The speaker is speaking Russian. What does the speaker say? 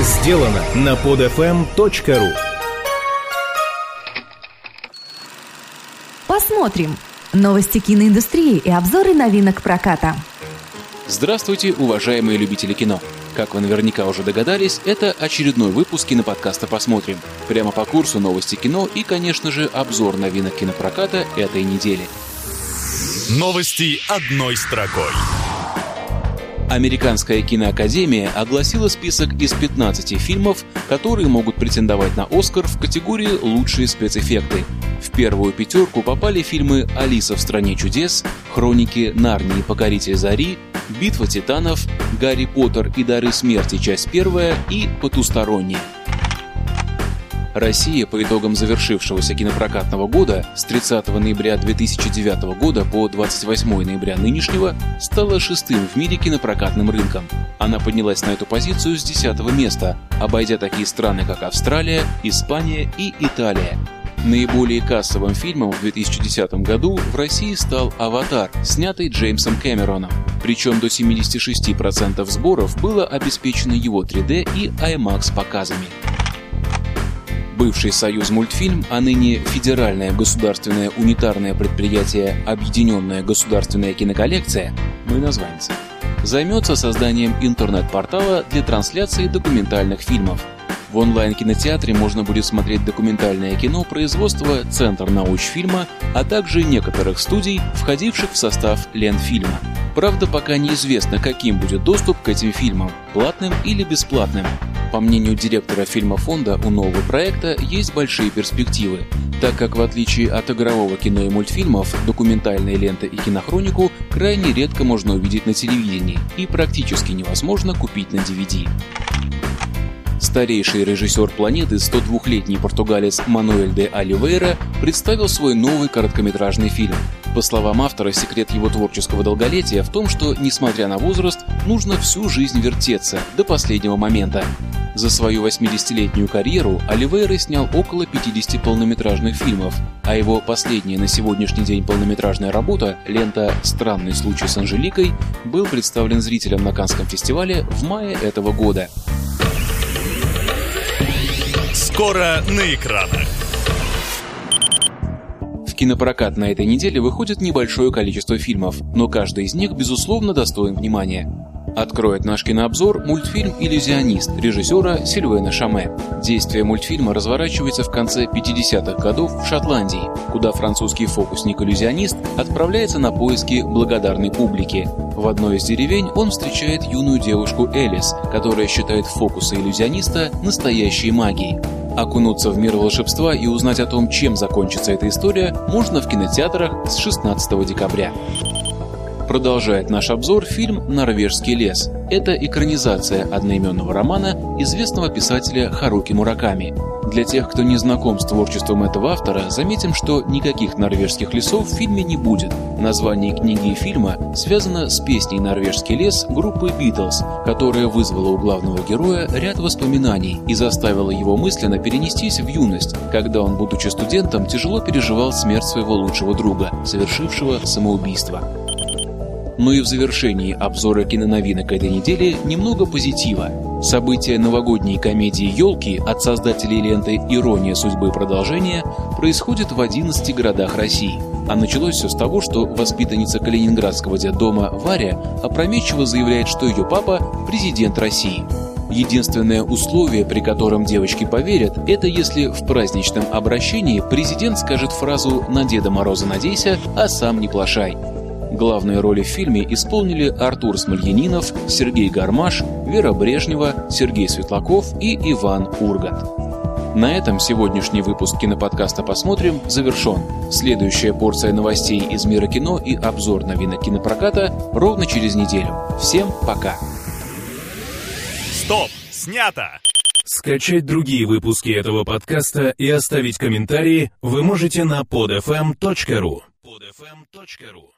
сделано на podfm.ru Посмотрим. Новости киноиндустрии и обзоры новинок проката. Здравствуйте, уважаемые любители кино. Как вы наверняка уже догадались, это очередной выпуск киноподкаста «Посмотрим». Прямо по курсу новости кино и, конечно же, обзор новинок кинопроката этой недели. Новости одной строкой. Американская киноакадемия огласила список из 15 фильмов, которые могут претендовать на «Оскар» в категории «Лучшие спецэффекты». В первую пятерку попали фильмы «Алиса в стране чудес», «Хроники Нарнии. Покоритель зари», «Битва титанов», «Гарри Поттер и дары смерти. Часть первая» и «Потусторонняя». Россия по итогам завершившегося кинопрокатного года с 30 ноября 2009 года по 28 ноября нынешнего стала шестым в мире кинопрокатным рынком. Она поднялась на эту позицию с 10 места, обойдя такие страны, как Австралия, Испания и Италия. Наиболее кассовым фильмом в 2010 году в России стал «Аватар», снятый Джеймсом Кэмероном. Причем до 76% сборов было обеспечено его 3D и IMAX показами бывший Союз мультфильм, а ныне Федеральное государственное унитарное предприятие Объединенная государственная киноколлекция, и название, займется созданием интернет-портала для трансляции документальных фильмов. В онлайн-кинотеатре можно будет смотреть документальное кино производства Центр научфильма, а также некоторых студий, входивших в состав Ленфильма. Правда, пока неизвестно, каким будет доступ к этим фильмам – платным или бесплатным. По мнению директора фильма фонда, у нового проекта есть большие перспективы, так как в отличие от игрового кино и мультфильмов, документальные ленты и кинохронику крайне редко можно увидеть на телевидении и практически невозможно купить на DVD. Старейший режиссер планеты, 102-летний португалец Мануэль де Оливейра, представил свой новый короткометражный фильм. По словам автора, секрет его творческого долголетия в том, что, несмотря на возраст, нужно всю жизнь вертеться до последнего момента. За свою 80-летнюю карьеру Оливейра снял около 50 полнометражных фильмов, а его последняя на сегодняшний день полнометражная работа, лента «Странный случай с Анжеликой», был представлен зрителям на Канском фестивале в мае этого года. Скоро на экранах. В кинопрокат на этой неделе выходит небольшое количество фильмов, но каждый из них, безусловно, достоин внимания. Откроет наш кинообзор мультфильм «Иллюзионист» режиссера Сильвена Шаме. Действие мультфильма разворачивается в конце 50-х годов в Шотландии, куда французский фокусник-иллюзионист отправляется на поиски благодарной публики. В одной из деревень он встречает юную девушку Элис, которая считает фокусы иллюзиониста настоящей магией. Окунуться в мир волшебства и узнать о том, чем закончится эта история, можно в кинотеатрах с 16 декабря. Продолжает наш обзор фильм «Норвежский лес». Это экранизация одноименного романа известного писателя Харуки Мураками. Для тех, кто не знаком с творчеством этого автора, заметим, что никаких норвежских лесов в фильме не будет. Название книги и фильма связано с песней «Норвежский лес» группы «Битлз», которая вызвала у главного героя ряд воспоминаний и заставила его мысленно перенестись в юность, когда он, будучи студентом, тяжело переживал смерть своего лучшего друга, совершившего самоубийство. Но и в завершении обзора киноновинок этой недели немного позитива. События новогодней комедии «Елки» от создателей ленты «Ирония судьбы. Продолжение» происходит в 11 городах России. А началось все с того, что воспитанница калининградского детдома Варя опрометчиво заявляет, что ее папа – президент России. Единственное условие, при котором девочки поверят, это если в праздничном обращении президент скажет фразу «На Деда Мороза надейся, а сам не плашай». Главные роли в фильме исполнили Артур Смольянинов, Сергей Гармаш, Вера Брежнева, Сергей Светлаков и Иван Ургант. На этом сегодняшний выпуск киноподкаста «Посмотрим» завершен. Следующая порция новостей из мира кино и обзор новинок кинопроката ровно через неделю. Всем пока! Стоп! Снято! Скачать другие выпуски этого подкаста и оставить комментарии вы можете на podfm.ru podfm.ru